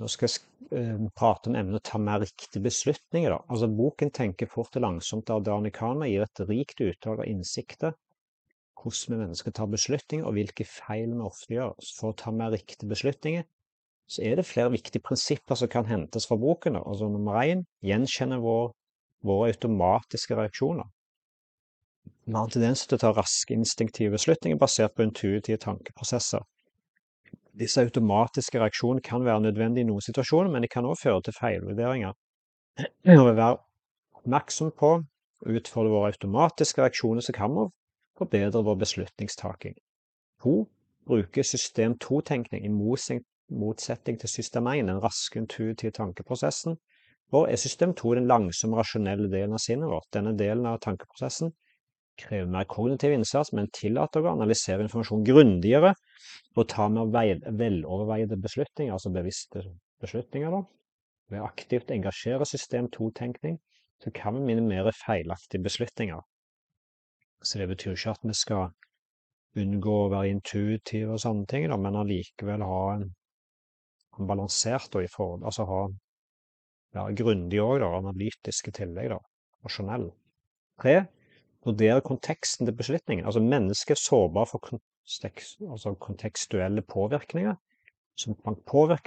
Nå skal jeg eh, prate om emnet å ta mer riktige beslutninger. Da. Altså, boken tenker fort og langsomt' av Dani Kahneman gir et rikt utvalg av innsikter hvordan vi mennesker tar beslutninger, og hvilke feil vi ofte gjør. For å ta mer riktige beslutninger, så er det flere viktige prinsipper som kan hentes fra boken. Da. Altså nummer én gjenkjenne vår, våre automatiske reaksjoner. Vi har en tendens til å ta raske, instinktive beslutninger basert på intuitive tankeprosesser. Disse automatiske reaksjonene kan være nødvendige i noen situasjoner, men de kan også føre til feilvurderinger. Når vi være oppmerksom på å utfordre våre automatiske reaksjoner, så kan vi forbedre vår beslutningstaking. To, bruke system 2-tenkning i motsetning til system 1, den raske, intuitive tankeprosessen. Vår er system 2 den langsomme, rasjonelle delen av sinnet vårt. Denne delen av tankeprosessen krever mer kognitiv innsats, men tillater å analysere informasjon grundigere og ta mer veloverveide beslutninger, altså bevisste beslutninger. da. Ved aktivt å engasjere system 2-tenkning så kan vi minimere feilaktige beslutninger. Så det betyr ikke at vi skal unngå å være intuitive og sånne ting, da, men allikevel ha en, en balansert og i forhold, altså ha være grundig òg, analytisk i tillegg, da, rasjonell. Tre, vurdere konteksten til beslutningen. Altså Mennesket er sårbare for kontekst, altså kontekstuelle påvirkninger som kan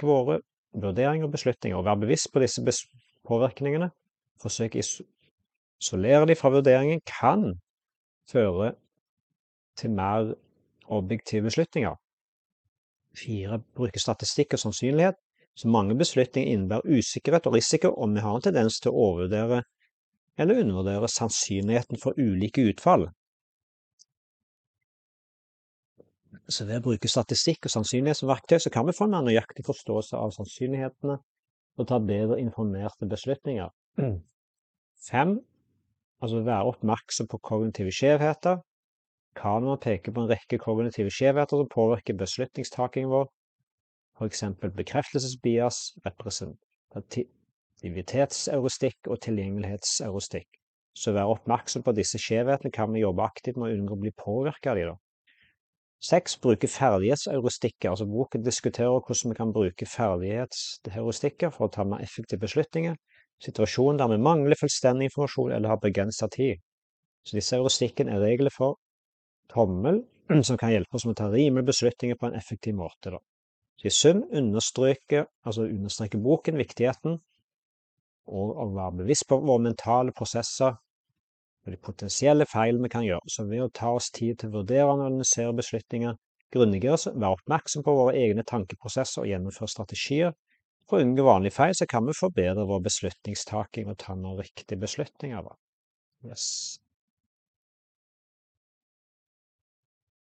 våre vurderinger og beslutninger. Å være bevisst på disse påvirkningene, forsøke å isolere dem fra vurderingen, kan føre til mer objektive beslutninger. Fire bruker statistikk og sannsynlighet. Så mange beslutninger innebærer usikkerhet og risiko, og vi har en tendens til å overvurdere eller undervurdere sannsynligheten for ulike utfall. Så ved å bruke statistikk og sannsynlighet som verktøy, så kan vi få en mer nøyaktig forståelse av sannsynlighetene og ta bedre informerte beslutninger. Fem, altså være oppmerksom på kognitive skjevheter. Kahneman peker på en rekke kognitive skjevheter som påvirker beslutningstakingen vår, f.eks. bekreftelsesbias, representativ aktivitetseuristikk og tilgjengelighetseuristikk. Så være oppmerksom på disse skjevhetene kan vi jobbe aktivt med å unngå å bli påvirka av dem. Seks bruke ferdighetsheuristikker. Altså boken diskuterer hvordan vi kan bruke ferdighetsheuristikker for å ta mer effektive beslutninger. Situasjonen der vi mangler fullstendig informasjon eller har begrensa tid. Så disse heuristikkene er regler for tommel som kan hjelpe oss med å ta rimelige beslutninger på en effektiv måte. Da. Så I sum understreker, altså understreker boken viktigheten og å være bevisst på våre mentale prosesser og de potensielle feil vi kan gjøre. Så ved å ta oss tid til å vurdere og analysere beslutninger grundigere, være oppmerksom på våre egne tankeprosesser og gjennomføre strategier for å unngå vanlige feil, så kan vi forbedre vår beslutningstaking og ta noen riktige beslutninger. Yes.